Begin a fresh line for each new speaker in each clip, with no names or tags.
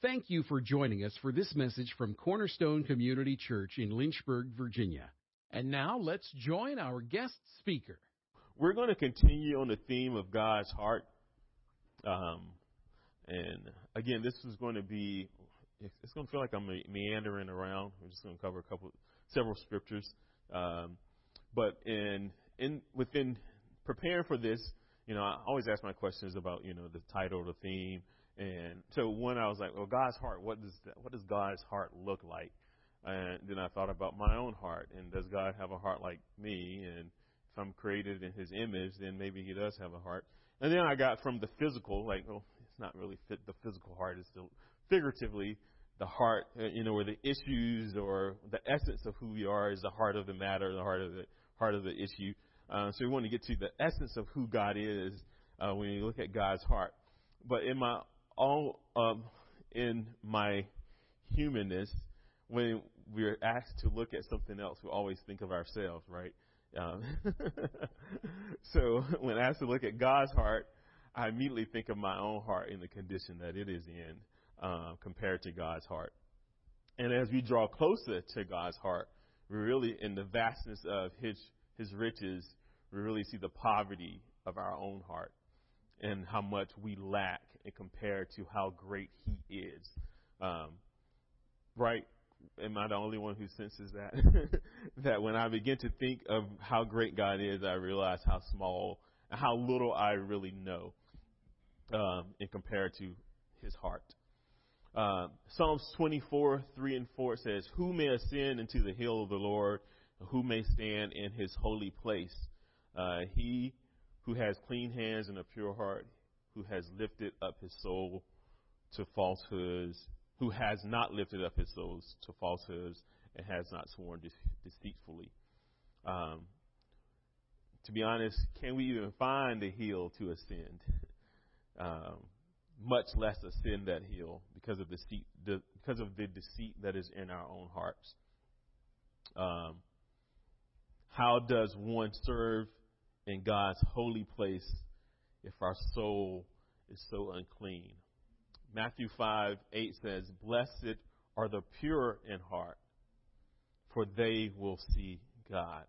Thank you for joining us for this message from Cornerstone Community Church in Lynchburg, Virginia. And now let's join our guest speaker.
We're going to continue on the theme of God's heart. Um, and again, this is going to be, it's going to feel like I'm meandering around. I'm just going to cover a couple, several scriptures. Um, but in, in, within preparing for this, you know, I always ask my questions about, you know, the title, the theme. And so when I was like, well, God's heart, what does that, what does God's heart look like? And then I thought about my own heart, and does God have a heart like me? And if I'm created in His image, then maybe He does have a heart. And then I got from the physical, like, oh, it's not really fit the physical heart; it's still figuratively the heart, uh, you know, or the issues or the essence of who we are is the heart of the matter, the heart of the heart of the issue. Uh, so we want to get to the essence of who God is uh, when you look at God's heart. But in my all in my humanness, when we're asked to look at something else, we always think of ourselves, right? Um, so when asked to look at God's heart, I immediately think of my own heart in the condition that it is in uh, compared to God's heart. And as we draw closer to God's heart, we really, in the vastness of His His riches, we really see the poverty of our own heart and how much we lack and compared to how great He is. Um, right? Am I the only one who senses that? that when I begin to think of how great God is, I realize how small how little I really know um, in compared to His heart. Uh, Psalms 24, 3 and 4 says, Who may ascend into the hill of the Lord? Who may stand in his holy place? Uh, he who has clean hands and a pure heart, who has lifted up his soul to falsehoods, who has not lifted up his soul to falsehoods, and has not sworn de- deceitfully. Um, to be honest, can we even find a hill to ascend? um, much less ascend that hill because of the deceit, the, because of the deceit that is in our own hearts. Um, how does one serve in God's holy place if our soul is so unclean? Matthew 5 8 says, Blessed are the pure in heart, for they will see God.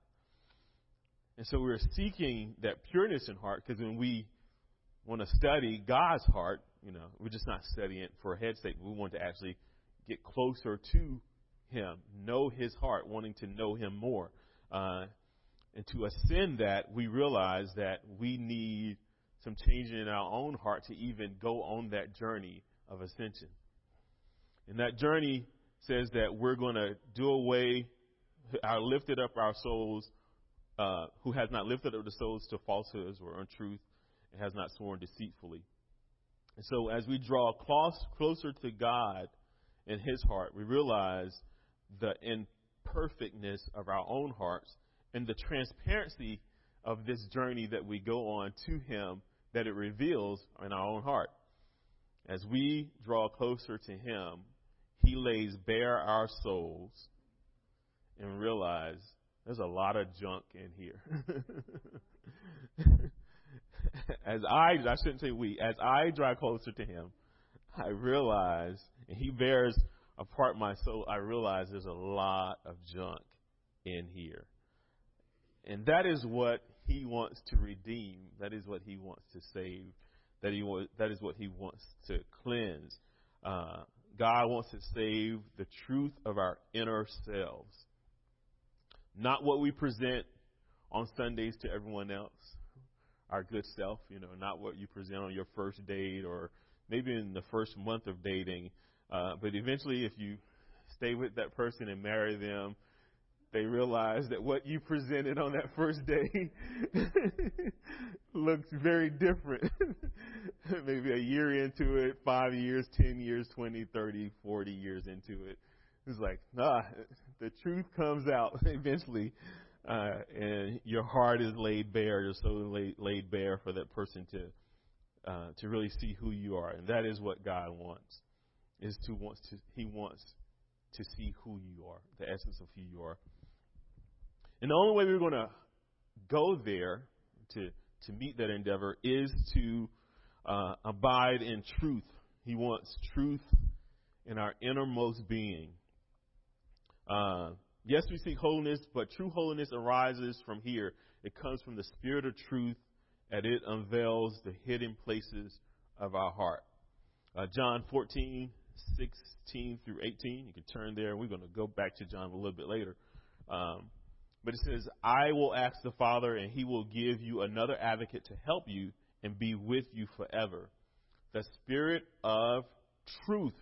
And so we're seeking that pureness in heart because when we want to study God's heart, you know, we're just not studying it for a head sake. We want to actually get closer to Him, know His heart, wanting to know Him more. Uh, and to ascend that, we realize that we need some changing in our own heart to even go on that journey of ascension. And that journey says that we're going to do away, our lifted up our souls, uh, who has not lifted up the souls to falsehoods or untruth, and has not sworn deceitfully. And so as we draw close, closer to God in His heart, we realize the imperfectness of our own hearts and the transparency of this journey that we go on to Him that it reveals in our own heart. As we draw closer to Him, He lays bare our souls and realize there's a lot of junk in here. as I, I shouldn't say we, as I draw closer to Him, I realize, and He bears apart my soul, I realize there's a lot of junk in here. And that is what he wants to redeem. That is what he wants to save. That he that is what he wants to cleanse. Uh, God wants to save the truth of our inner selves, not what we present on Sundays to everyone else. Our good self, you know, not what you present on your first date or maybe in the first month of dating. Uh, but eventually, if you stay with that person and marry them, they realize that what you presented on that first day looks very different. Maybe a year into it, five years, ten years, twenty, thirty, forty years into it. It's like, ah, the truth comes out eventually, uh, and your heart is laid bare, your soul laid, laid bare for that person to uh, to really see who you are, and that is what God wants. Is to wants to He wants to see who you are, the essence of who you are. And the only way we're going to go there to, to meet that endeavor is to uh, abide in truth. He wants truth in our innermost being. Uh, yes, we seek holiness, but true holiness arises from here. It comes from the Spirit of truth, and it unveils the hidden places of our heart. Uh, John 14, 16 through 18. You can turn there. We're going to go back to John a little bit later. Um, but it says, I will ask the Father, and he will give you another advocate to help you and be with you forever. The Spirit of truth.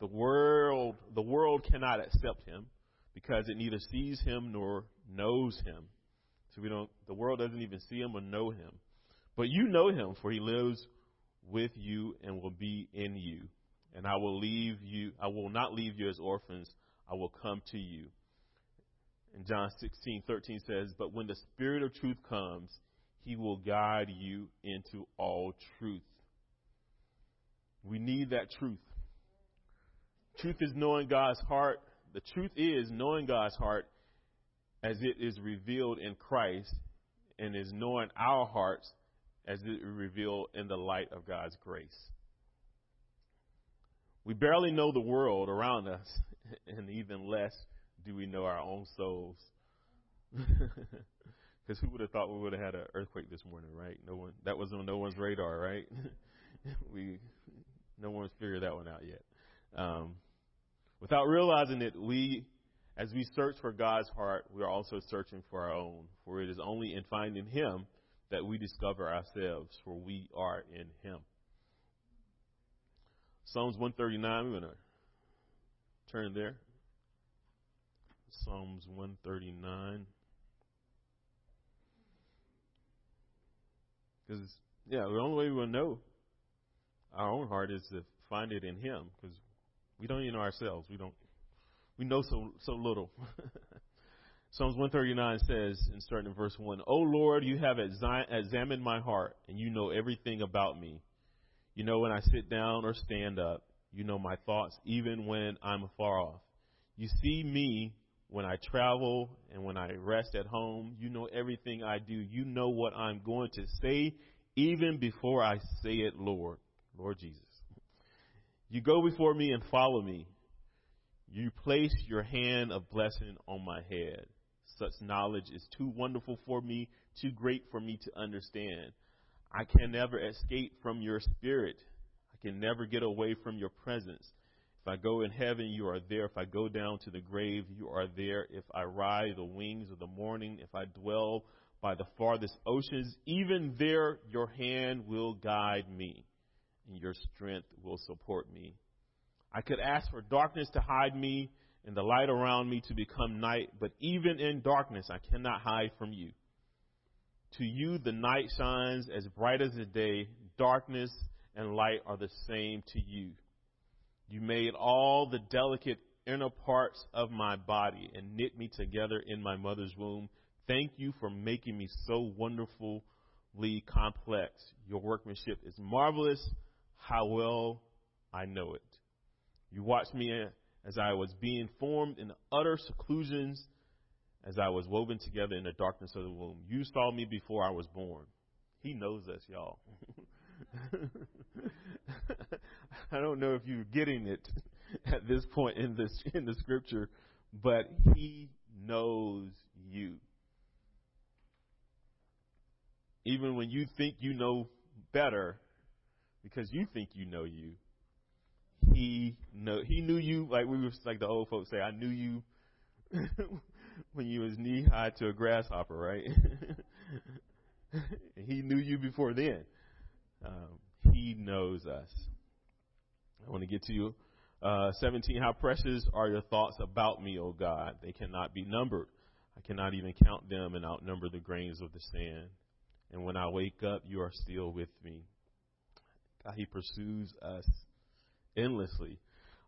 The world, the world cannot accept him because it neither sees him nor knows him. So we don't, the world doesn't even see him or know him. But you know him, for he lives with you and will be in you. And I will leave you, I will not leave you as orphans. I will come to you. And John 16, 13 says, But when the Spirit of truth comes, he will guide you into all truth. We need that truth. Truth is knowing God's heart. The truth is knowing God's heart as it is revealed in Christ and is knowing our hearts as it is revealed in the light of God's grace. We barely know the world around us, and even less do we know our own souls. Because who would have thought we would have had an earthquake this morning, right? No one. That was on no one's radar, right? we, no one's figured that one out yet. Um, without realizing it, we, as we search for God's heart, we are also searching for our own. For it is only in finding Him that we discover ourselves, for we are in Him. Psalms 139. We're going to turn there. Psalms 139. Because, yeah, the only way we will know our own heart is to find it in Him. Because we don't even know ourselves. We don't. We know so so little. Psalms 139 says, in starting in verse 1, O Lord, you have examined my heart, and you know everything about me. You know when I sit down or stand up. You know my thoughts, even when I'm afar off. You see me when I travel and when I rest at home. You know everything I do. You know what I'm going to say even before I say it, Lord. Lord Jesus. You go before me and follow me. You place your hand of blessing on my head. Such knowledge is too wonderful for me, too great for me to understand. I can never escape from your spirit. I can never get away from your presence. If I go in heaven, you are there. If I go down to the grave, you are there. If I ride the wings of the morning, if I dwell by the farthest oceans, even there your hand will guide me, and your strength will support me. I could ask for darkness to hide me and the light around me to become night, but even in darkness I cannot hide from you. To you the night shines as bright as the day. Darkness and light are the same to you. You made all the delicate inner parts of my body and knit me together in my mother's womb. Thank you for making me so wonderfully complex. Your workmanship is marvelous. How well I know it. You watched me uh, as I was being formed in utter seclusions, as I was woven together in the darkness of the womb. You saw me before I was born. He knows us, y'all. I don't know if you're getting it at this point in this in the scripture, but he knows you. Even when you think you know better, because you think you know you, he know he knew you like we were like the old folks say. I knew you when you was knee high to a grasshopper, right? he knew you before then. Um, he knows us. I want to get to you. Uh, 17. How precious are your thoughts about me, O God? They cannot be numbered. I cannot even count them and outnumber the grains of the sand. And when I wake up, you are still with me. God, He pursues us endlessly.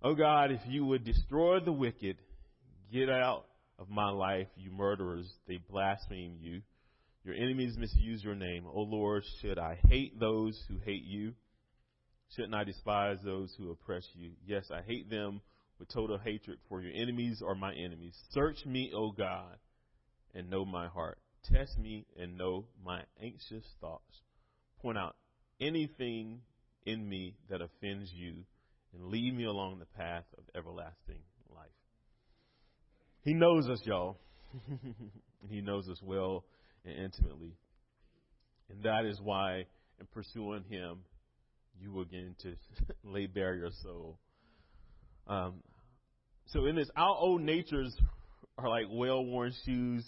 Oh God, if you would destroy the wicked, get out of my life, you murderers. They blaspheme you. Your enemies misuse your name. O Lord, should I hate those who hate you? Shouldn't I despise those who oppress you? Yes, I hate them with total hatred, for your enemies are my enemies. Search me, O God, and know my heart. Test me and know my anxious thoughts. Point out anything in me that offends you and lead me along the path of everlasting life. He knows us, y'all. he knows us well and intimately. And that is why, in pursuing Him, you will begin to lay bare your soul. Um, so, in this, our old natures are like well worn shoes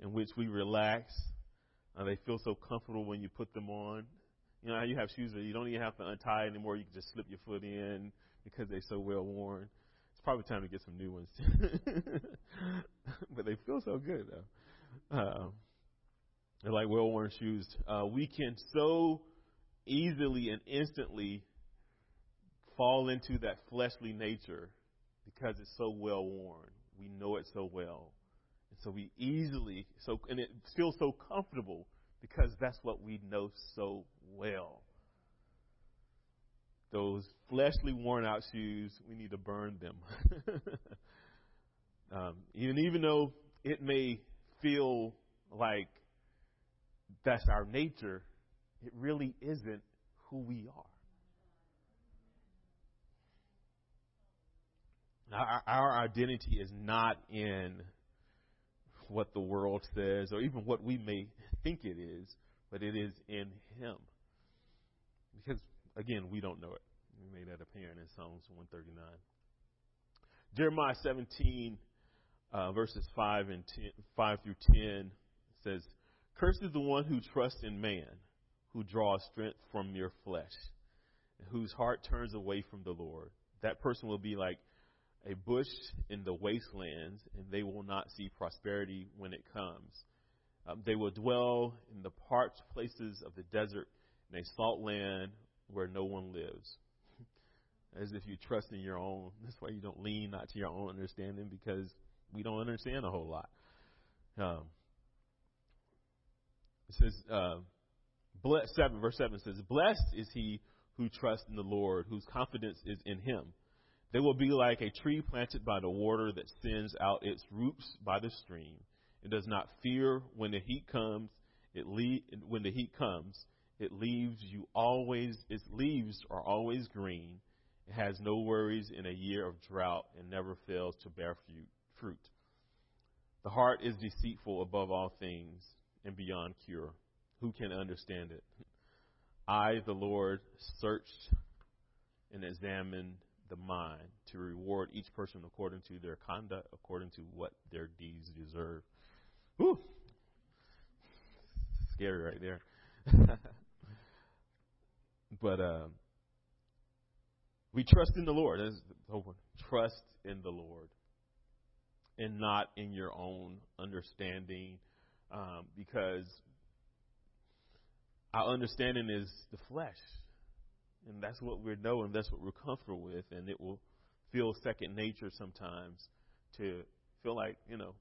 in which we relax. Uh, they feel so comfortable when you put them on. You know how you have shoes that you don't even have to untie anymore. You can just slip your foot in because they're so well worn. It's probably time to get some new ones. but they feel so good though. Uh, they're like well worn shoes. Uh, we can so easily and instantly fall into that fleshly nature because it's so well worn. We know it so well. And so we easily so and it feels so comfortable because that's what we know so well. Those fleshly worn out shoes, we need to burn them. um, and even though it may feel like that's our nature, it really isn't who we are. Our, our identity is not in what the world says or even what we may think it is, but it is in Him. Because, again, we don't know it. We made that apparent in Psalms 139. Jeremiah 17, uh, verses 5, and 10, 5 through 10 says, Cursed is the one who trusts in man, who draws strength from mere flesh, and whose heart turns away from the Lord. That person will be like a bush in the wastelands, and they will not see prosperity when it comes. Um, they will dwell in the parched places of the desert, in a salt land where no one lives. As if you trust in your own. That's why you don't lean not to your own understanding, because we don't understand a whole lot. Um, it says, uh, bless, 7, verse 7 says, Blessed is he who trusts in the Lord, whose confidence is in him. They will be like a tree planted by the water that sends out its roots by the stream. It does not fear when the heat comes. It le- when the heat comes, it leaves you always. Its leaves are always green. It has no worries in a year of drought and never fails to bear fruit. The heart is deceitful above all things and beyond cure. Who can understand it? I, the Lord, searched and examined the mind to reward each person according to their conduct, according to what their deeds deserve. Whew. Scary right there. but uh, we trust in the Lord. That's the whole. Trust in the Lord and not in your own understanding um, because our understanding is the flesh. And that's what we know and that's what we're comfortable with. And it will feel second nature sometimes to feel like, you know,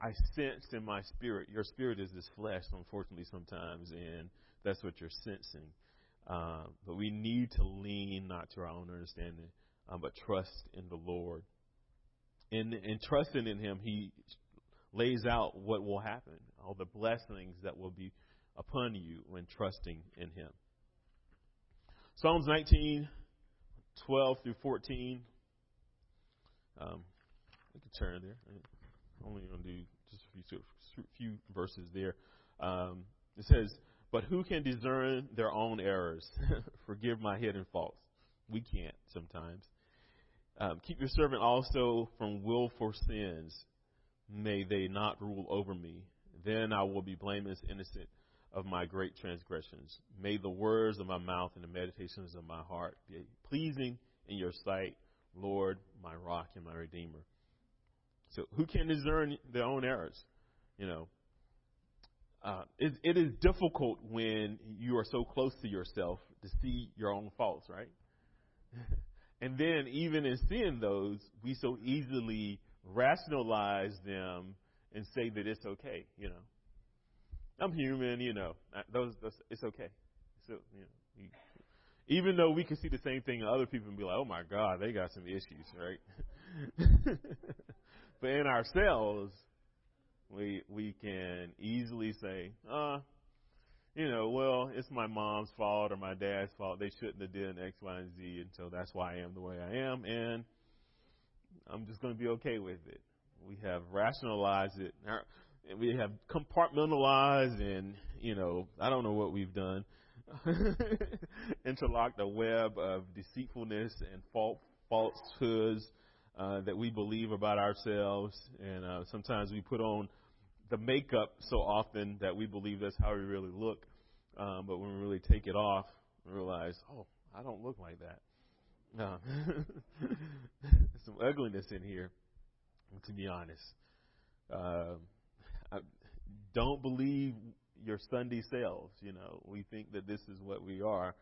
I sense in my spirit. Your spirit is this flesh, unfortunately, sometimes, and that's what you're sensing. Uh, but we need to lean not to our own understanding, um, but trust in the Lord. In, in trusting in Him, He lays out what will happen, all the blessings that will be upon you when trusting in Him. Psalms 19, 12 through 14. Um, we can turn there. I'm only going to do just a few, few verses there. Um, it says, But who can discern their own errors? Forgive my hidden faults. We can't sometimes. Um, keep your servant also from willful sins. May they not rule over me. Then I will be blameless, innocent of my great transgressions. May the words of my mouth and the meditations of my heart be pleasing in your sight, Lord, my rock and my redeemer. So, who can discern their own errors? You know, uh, it, it is difficult when you are so close to yourself to see your own faults, right? and then, even in seeing those, we so easily rationalize them and say that it's okay, you know. I'm human, you know. Those, those it's okay. So, you know, even though we can see the same thing in other people and be like, "Oh my God, they got some issues," right? but in ourselves, we we can easily say, "Uh, you know, well, it's my mom's fault or my dad's fault. They shouldn't have done X, Y, and Z, and so that's why I am the way I am, and I'm just going to be okay with it. We have rationalized it. We have compartmentalized, and you know, I don't know what we've done. Interlocked a web of deceitfulness and false falsehoods uh, that we believe about ourselves, and uh, sometimes we put on the makeup so often that we believe that's how we really look. Um, but when we really take it off, realize, oh, I don't look like that. Uh, some ugliness in here, to be honest. Uh, I don't believe your Sunday selves. You know, we think that this is what we are.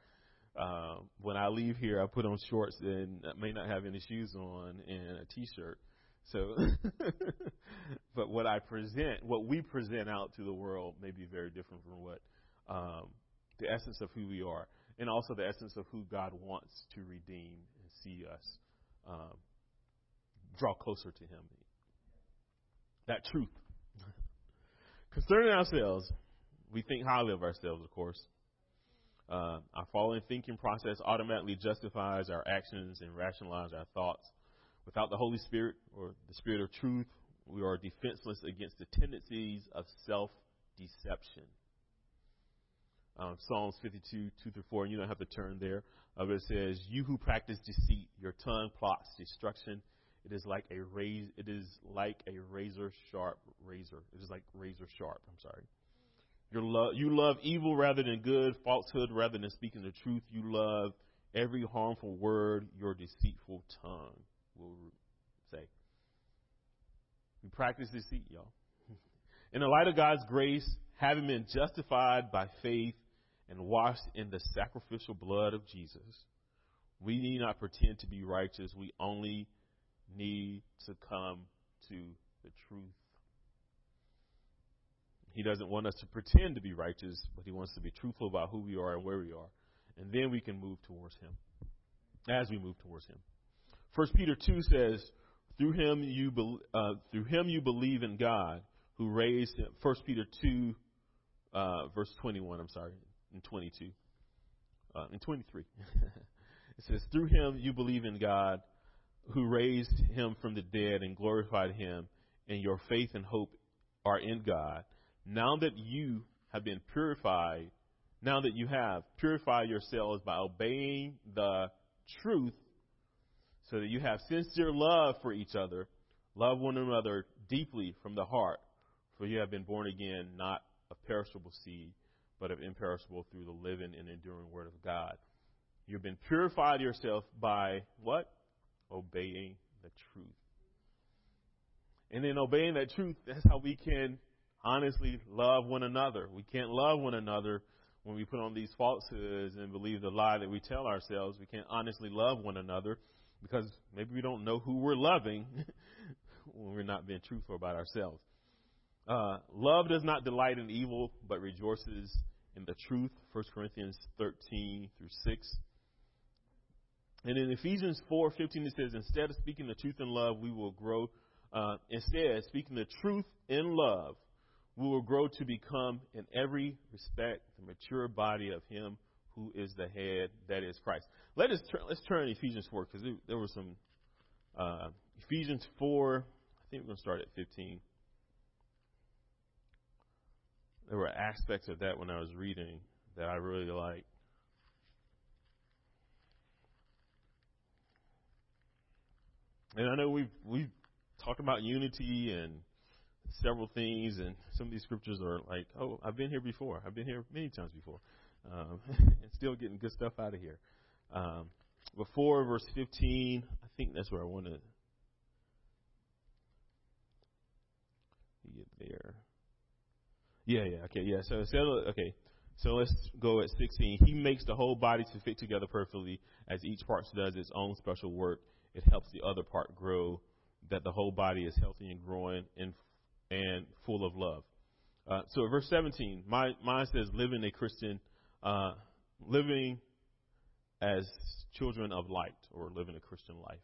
Uh, when I leave here, I put on shorts and I may not have any shoes on and a t-shirt. So, but what I present, what we present out to the world, may be very different from what um, the essence of who we are, and also the essence of who God wants to redeem and see us um, draw closer to Him. That truth concerning ourselves, we think highly of ourselves, of course. Uh, our fallen thinking process automatically justifies our actions and rationalizes our thoughts. Without the Holy Spirit or the Spirit of truth, we are defenseless against the tendencies of self deception. Um, Psalms 52, 2 through 4, and you don't have to turn there. Uh, but it says, You who practice deceit, your tongue plots destruction. It is like a raz- it is like a razor sharp razor. It is like razor sharp. I'm sorry. Lo- you love evil rather than good, falsehood rather than speaking the truth. You love every harmful word your deceitful tongue will say. We practice deceit, y'all. In the light of God's grace, having been justified by faith and washed in the sacrificial blood of Jesus, we need not pretend to be righteous. We only need to come to the truth. He doesn't want us to pretend to be righteous, but He wants to be truthful about who we are and where we are. And then we can move towards Him as we move towards Him. First Peter two says, "Through him you be, uh, through him you believe in God, who raised him." First Peter two, uh, verse twenty one. I'm sorry, in twenty two, uh, in twenty three. it says, "Through him you believe in God, who raised him from the dead and glorified him, and your faith and hope are in God. Now that you have been purified, now that you have purified yourselves by obeying the truth so that you have sincere love for each other. Love one another deeply from the heart, for you have been born again, not of perishable seed, but of imperishable through the living and enduring word of God. You've been purified yourself by what? Obeying the truth. And in obeying that truth, that's how we can honestly love one another. We can't love one another when we put on these falsehoods and believe the lie that we tell ourselves. We can't honestly love one another because maybe we don't know who we're loving when we're not being truthful about ourselves. Uh, love does not delight in evil, but rejoices in the truth. 1 Corinthians 13 through 6. And in Ephesians 4:15 it says, instead of speaking the truth in love, we will grow. Uh, instead, speaking the truth in love, we will grow to become, in every respect, the mature body of Him who is the head, that is Christ. Let us turn, let's turn Ephesians 4 because there was some uh, Ephesians 4. I think we're going to start at 15. There were aspects of that when I was reading that I really liked. And I know we've we've talked about unity and several things, and some of these scriptures are like, oh, I've been here before. I've been here many times before um, and still getting good stuff out of here. Um, before verse 15, I think that's where I want to get there. Yeah, yeah, okay, yeah. So, okay, so let's go at 16. He makes the whole body to fit together perfectly as each part does its own special work. It helps the other part grow, that the whole body is healthy and growing and, and full of love. Uh, so, verse 17, my, mine says, living a Christian uh, living as children of light or living a Christian life.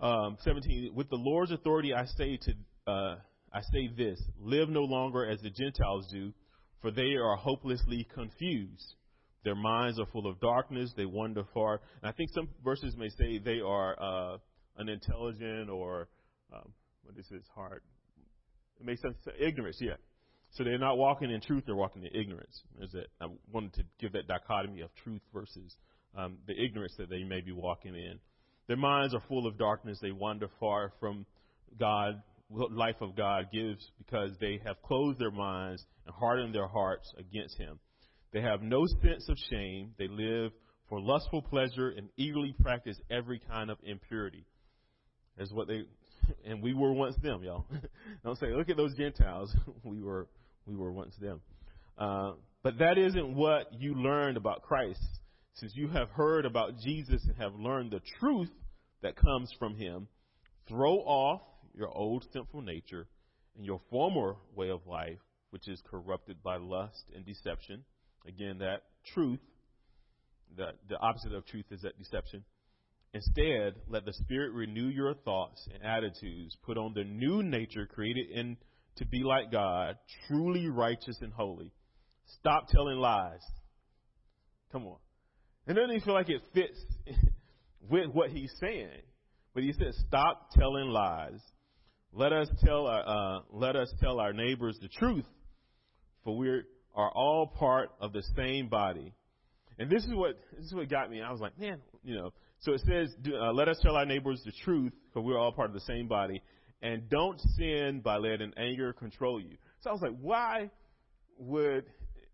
Or um, 17, with the Lord's authority, I say to uh, I say this: live no longer as the Gentiles do, for they are hopelessly confused. Their minds are full of darkness. They wander far. And I think some verses may say they are uh, unintelligent or um, what is this hard? It makes sense. Ignorance, yeah. So they're not walking in truth; they're walking in ignorance. Is that I wanted to give that dichotomy of truth versus um, the ignorance that they may be walking in. Their minds are full of darkness. They wander far from God, life of God gives, because they have closed their minds and hardened their hearts against Him. They have no sense of shame. They live for lustful pleasure and eagerly practice every kind of impurity. That's what they, and we were once them, y'all. Don't say, look at those Gentiles. we were, we were once them. Uh, but that isn't what you learned about Christ. Since you have heard about Jesus and have learned the truth that comes from him, throw off your old sinful nature and your former way of life, which is corrupted by lust and deception. Again, that truth, the, the opposite of truth is that deception. Instead, let the Spirit renew your thoughts and attitudes. Put on the new nature created in to be like God, truly righteous and holy. Stop telling lies. Come on. And doesn't feel like it fits with what he's saying? But he says, stop telling lies. Let us tell our, uh, let us tell our neighbors the truth, for we are all part of the same body. And this is what this is what got me. I was like, man, you know. So it says, uh, let us tell our neighbors the truth, for we're all part of the same body, and don't sin by letting anger control you. So I was like, why would,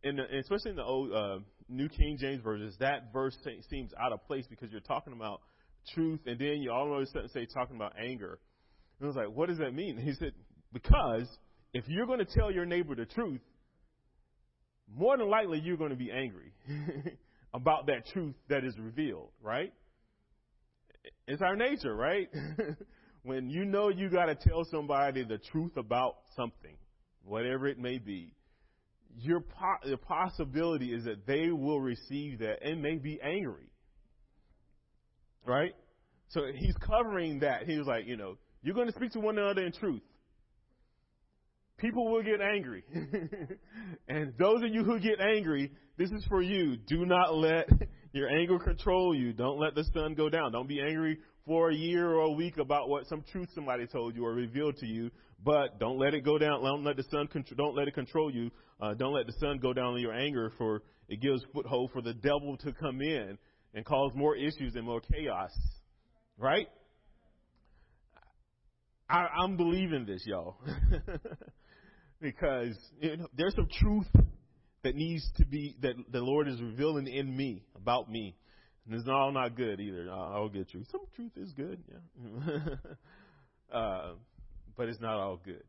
in the, especially in the old uh, New King James versions, that verse seems out of place because you're talking about truth, and then you all of a sudden say talking about anger. And I was like, what does that mean? he said, because if you're going to tell your neighbor the truth, more than likely you're going to be angry about that truth that is revealed, right? It's our nature, right? when you know you got to tell somebody the truth about something, whatever it may be, your po- the possibility is that they will receive that and may be angry. Right? So he's covering that. He was like, you know, you're going to speak to one another in truth. People will get angry. and those of you who get angry, this is for you. Do not let your anger control you. Don't let the sun go down. Don't be angry for a year or a week about what some truth somebody told you or revealed to you, but don't let it go down. Don't let the sun control. Don't let it control you. Uh, don't let the sun go down on your anger, for it gives foothold for the devil to come in and cause more issues and more chaos. Right? I, I'm believing this, y'all, because you know, there's some truth that needs to be that the Lord is revealing in me about me. And it's all not good either. I'll get you. Some truth is good, yeah. uh, but it's not all good.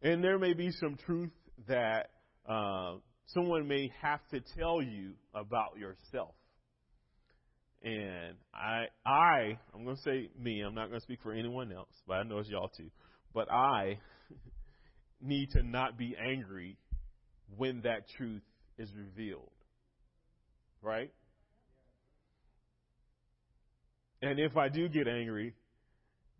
And there may be some truth that uh, someone may have to tell you about yourself. And I, I, I'm going to say me. I'm not going to speak for anyone else, but I know it's y'all too. But I need to not be angry when that truth is revealed. Right? And if I do get angry,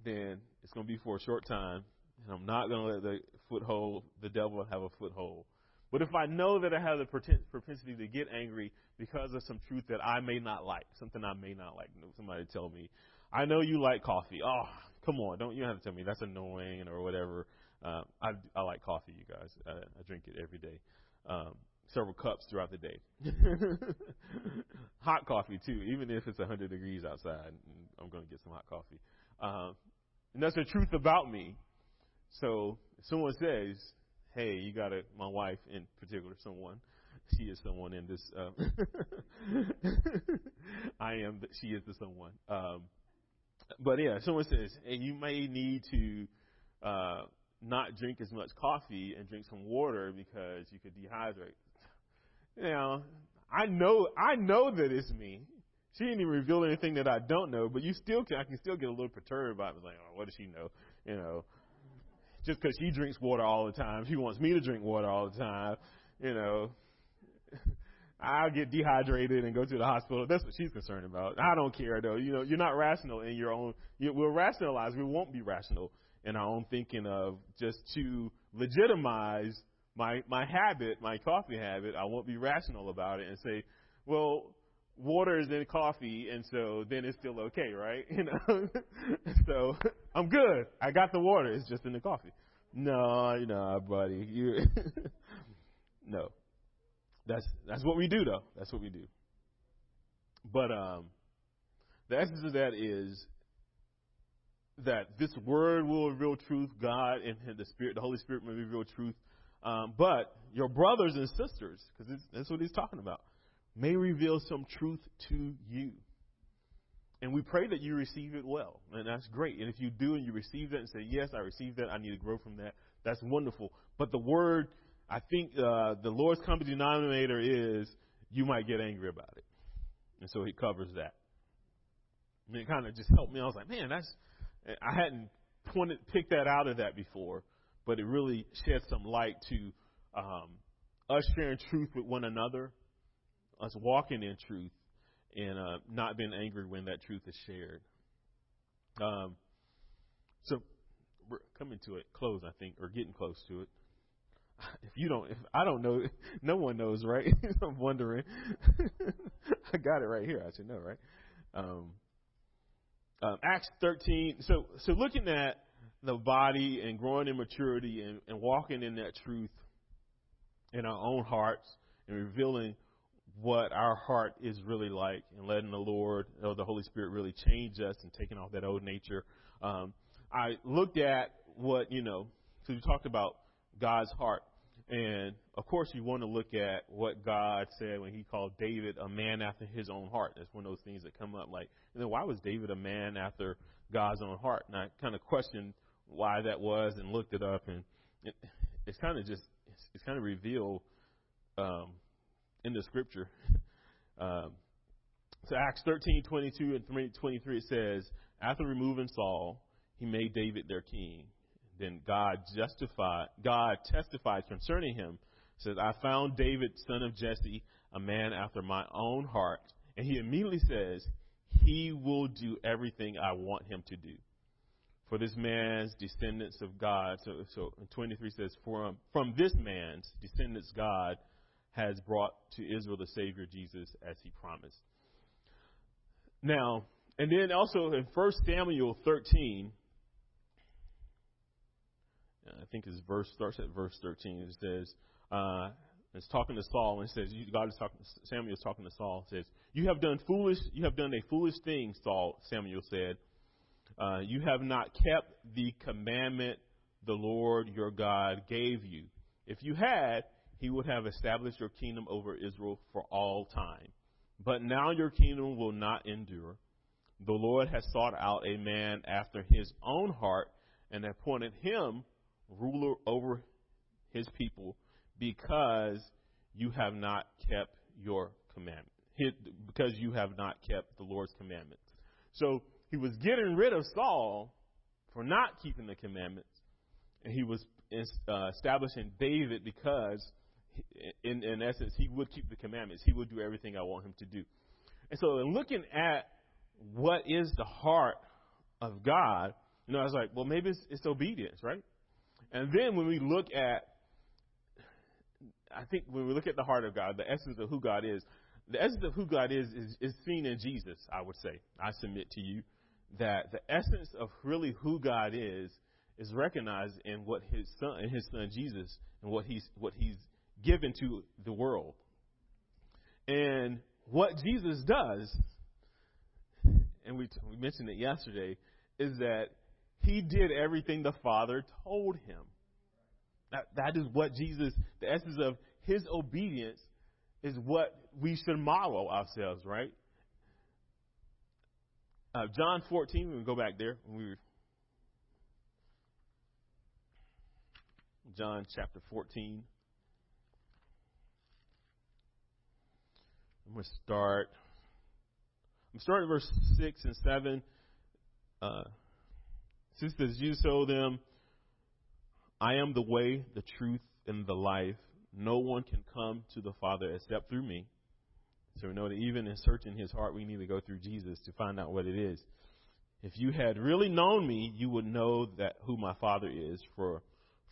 then it's going to be for a short time, and I'm not going to let the foothold, the devil, have a foothold. But if I know that I have the propensity to get angry because of some truth that I may not like, something I may not like, somebody tell me, I know you like coffee. Oh, come on, don't you have to tell me that's annoying or whatever. Uh, I I like coffee, you guys. I, I drink it every day. Um, several cups throughout the day. hot coffee too, even if it's 100 degrees outside. I'm going to get some hot coffee. Um, and that's the truth about me. So if someone says, "Hey, you got to," my wife in particular, someone, she is someone in this. Uh, I am. The, she is the someone. Um, but yeah, someone says, "Hey, you may need to." Uh, not drink as much coffee and drink some water because you could dehydrate. Know, I know I know that it's me. She didn't even reveal anything that I don't know, but you still can I can still get a little perturbed about it. Like, oh, what does she know? You know, just because she drinks water all the time, she wants me to drink water all the time. You know, I'll get dehydrated and go to the hospital. That's what she's concerned about. I don't care though. You know, you're not rational in your own. You, we'll rationalize. We won't be rational in our own thinking of just to legitimize my my habit, my coffee habit, I won't be rational about it and say, well, water is in coffee, and so then it's still okay, right? You know, so I'm good. I got the water. It's just in the coffee. No, know, buddy, you. no, that's that's what we do, though. That's what we do. But um, the essence of that is that this word will reveal truth. God and the Spirit, the Holy Spirit will reveal truth. Um, but your brothers and sisters, because that's what he's talking about, may reveal some truth to you. And we pray that you receive it well. And that's great. And if you do and you receive that and say, Yes, I received that, I need to grow from that, that's wonderful. But the word, I think uh, the Lord's common denominator is you might get angry about it. And so he covers that. And it kind of just helped me. I was like, Man, that's, I hadn't pointed, picked that out of that before, but it really shed some light to um, us sharing truth with one another us walking in truth and uh, not being angry when that truth is shared. Um, so we're coming to it close, I think, or getting close to it. If you don't, if I don't know, no one knows, right? I'm wondering. I got it right here. I should know, right? Um, um, Acts 13. So, so looking at the body and growing in maturity and, and walking in that truth in our own hearts and revealing what our heart is really like and letting the Lord or the Holy Spirit really change us and taking off that old nature. Um, I looked at what, you know, so we talked about God's heart. And of course, you want to look at what God said when He called David a man after His own heart. That's one of those things that come up. Like, you know, why was David a man after God's own heart? And I kind of questioned why that was and looked it up, and it, it's kind of just it's, it's kind of revealed um, in the scripture. Um, so Acts 13, 22 and 23, it says, after removing Saul, he made David their king. Then God justified, God testified concerning him, says, I found David, son of Jesse, a man after my own heart. And he immediately says, he will do everything I want him to do. For this man's descendants of God, so, so 23 says, from, from this man's descendants God has brought to Israel the Savior Jesus as he promised. Now, and then also in 1 Samuel 13, I think his verse starts at verse 13. It says, uh, it's talking to Saul, and it says, God is talking, Samuel is talking to Saul, it says, You have done foolish, you have done a foolish thing, Saul, Samuel said. Uh, you have not kept the commandment the Lord your God gave you. If you had, he would have established your kingdom over Israel for all time. But now your kingdom will not endure. The Lord has sought out a man after his own heart and appointed him ruler over his people because you have not kept your commandment. Because you have not kept the Lord's commandments. So he was getting rid of Saul for not keeping the commandments, and he was uh, establishing David because in, in essence, he would keep the commandments. He would do everything I want him to do. And so, in looking at what is the heart of God, you know, I was like, well, maybe it's, it's obedience, right? And then when we look at, I think when we look at the heart of God, the essence of who God is, the essence of who God is is, is seen in Jesus, I would say. I submit to you that the essence of really who God is is recognized in what his son, in his son Jesus, and what he's what he's given to the world. And what Jesus does, and we, we mentioned it yesterday, is that he did everything the Father told him. That, that is what Jesus, the essence of his obedience, is what we should model ourselves, right? Uh, John 14, we can go back there. We John chapter 14. I'm going to start. I'm starting verse 6 and 7. Uh, says, You told them, I am the way, the truth, and the life. No one can come to the Father except through me. So we know that even in searching his heart, we need to go through Jesus to find out what it is. If you had really known me, you would know that who my Father is. For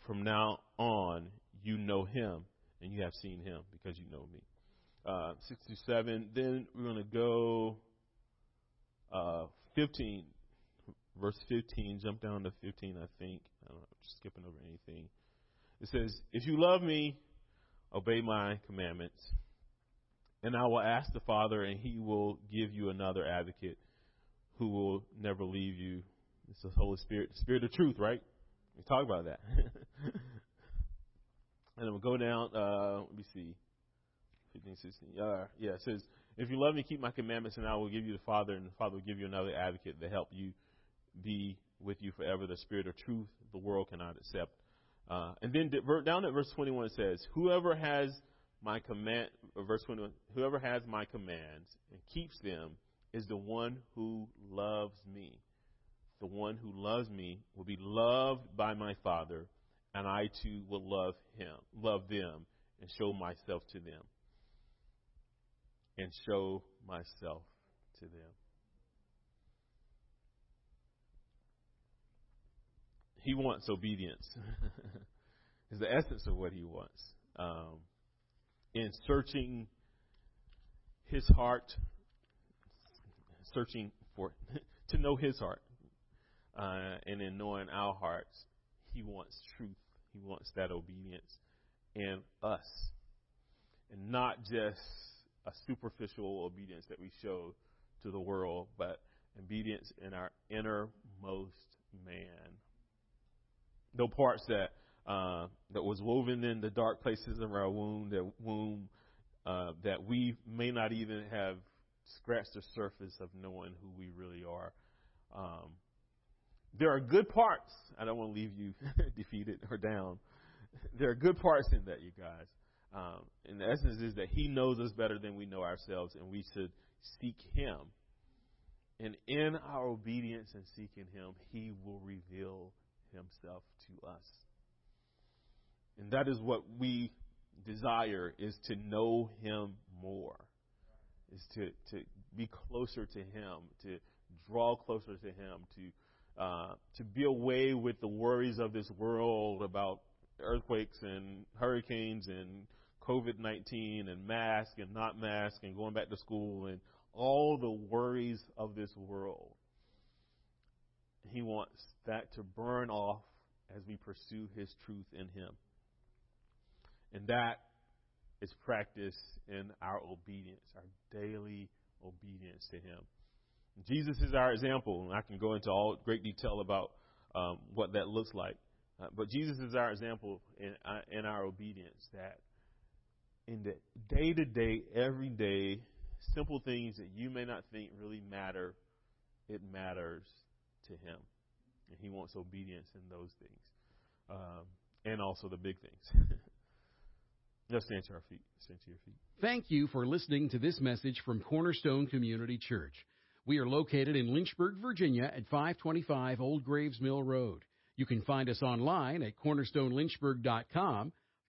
from now on, you know him, and you have seen him because you know me. Uh, 67. Then we're going to go uh, 15, verse 15. Jump down to 15, I think. I don't know, I'm just skipping over anything. It says, If you love me, obey my commandments. And I will ask the Father, and he will give you another advocate who will never leave you. It's the Holy Spirit, the Spirit of truth, right? We talk about that. and then we'll go down, uh, let me see, 15, 16. Uh, yeah, it says, If you love me, keep my commandments, and I will give you the Father, and the Father will give you another advocate to help you be with you forever, the Spirit of truth the world cannot accept. Uh, and then down at verse 21 it says, Whoever has my command, verse 21, whoever has my commands and keeps them is the one who loves me. The one who loves me will be loved by my Father, and I too will love him, love them, and show myself to them. And show myself to them. He wants obedience. is the essence of what he wants. Um, in searching his heart, searching for to know his heart, uh, and in knowing our hearts, he wants truth. He wants that obedience in us, and not just a superficial obedience that we show to the world, but obedience in our innermost man. No parts that uh, that was woven in the dark places of our womb, that womb uh, that we may not even have scratched the surface of knowing who we really are. Um, there are good parts. I don't want to leave you defeated or down. There are good parts in that, you guys. Um, and the essence is that He knows us better than we know ourselves, and we should seek Him. And in our obedience and seeking Him, He will reveal Himself to us. And that is what we desire is to know him more. Is to, to be closer to him, to draw closer to him, to uh, to be away with the worries of this world about earthquakes and hurricanes and COVID 19 and mask and not mask and going back to school and all the worries of this world. He wants that to burn off as we pursue His truth in Him. And that is practiced in our obedience, our daily obedience to Him. Jesus is our example, and I can go into all great detail about um, what that looks like. Uh, but Jesus is our example in, uh, in our obedience that in the day to day, every day, simple things that you may not think really matter, it matters to Him. And He wants obedience in those things. Um, and also the big things. Let's stand to our feet. Stand to your feet.
Thank you for listening to this message from Cornerstone Community Church. We are located in Lynchburg, Virginia at 525 Old Graves Mill Road. You can find us online at cornerstonelynchburg.com,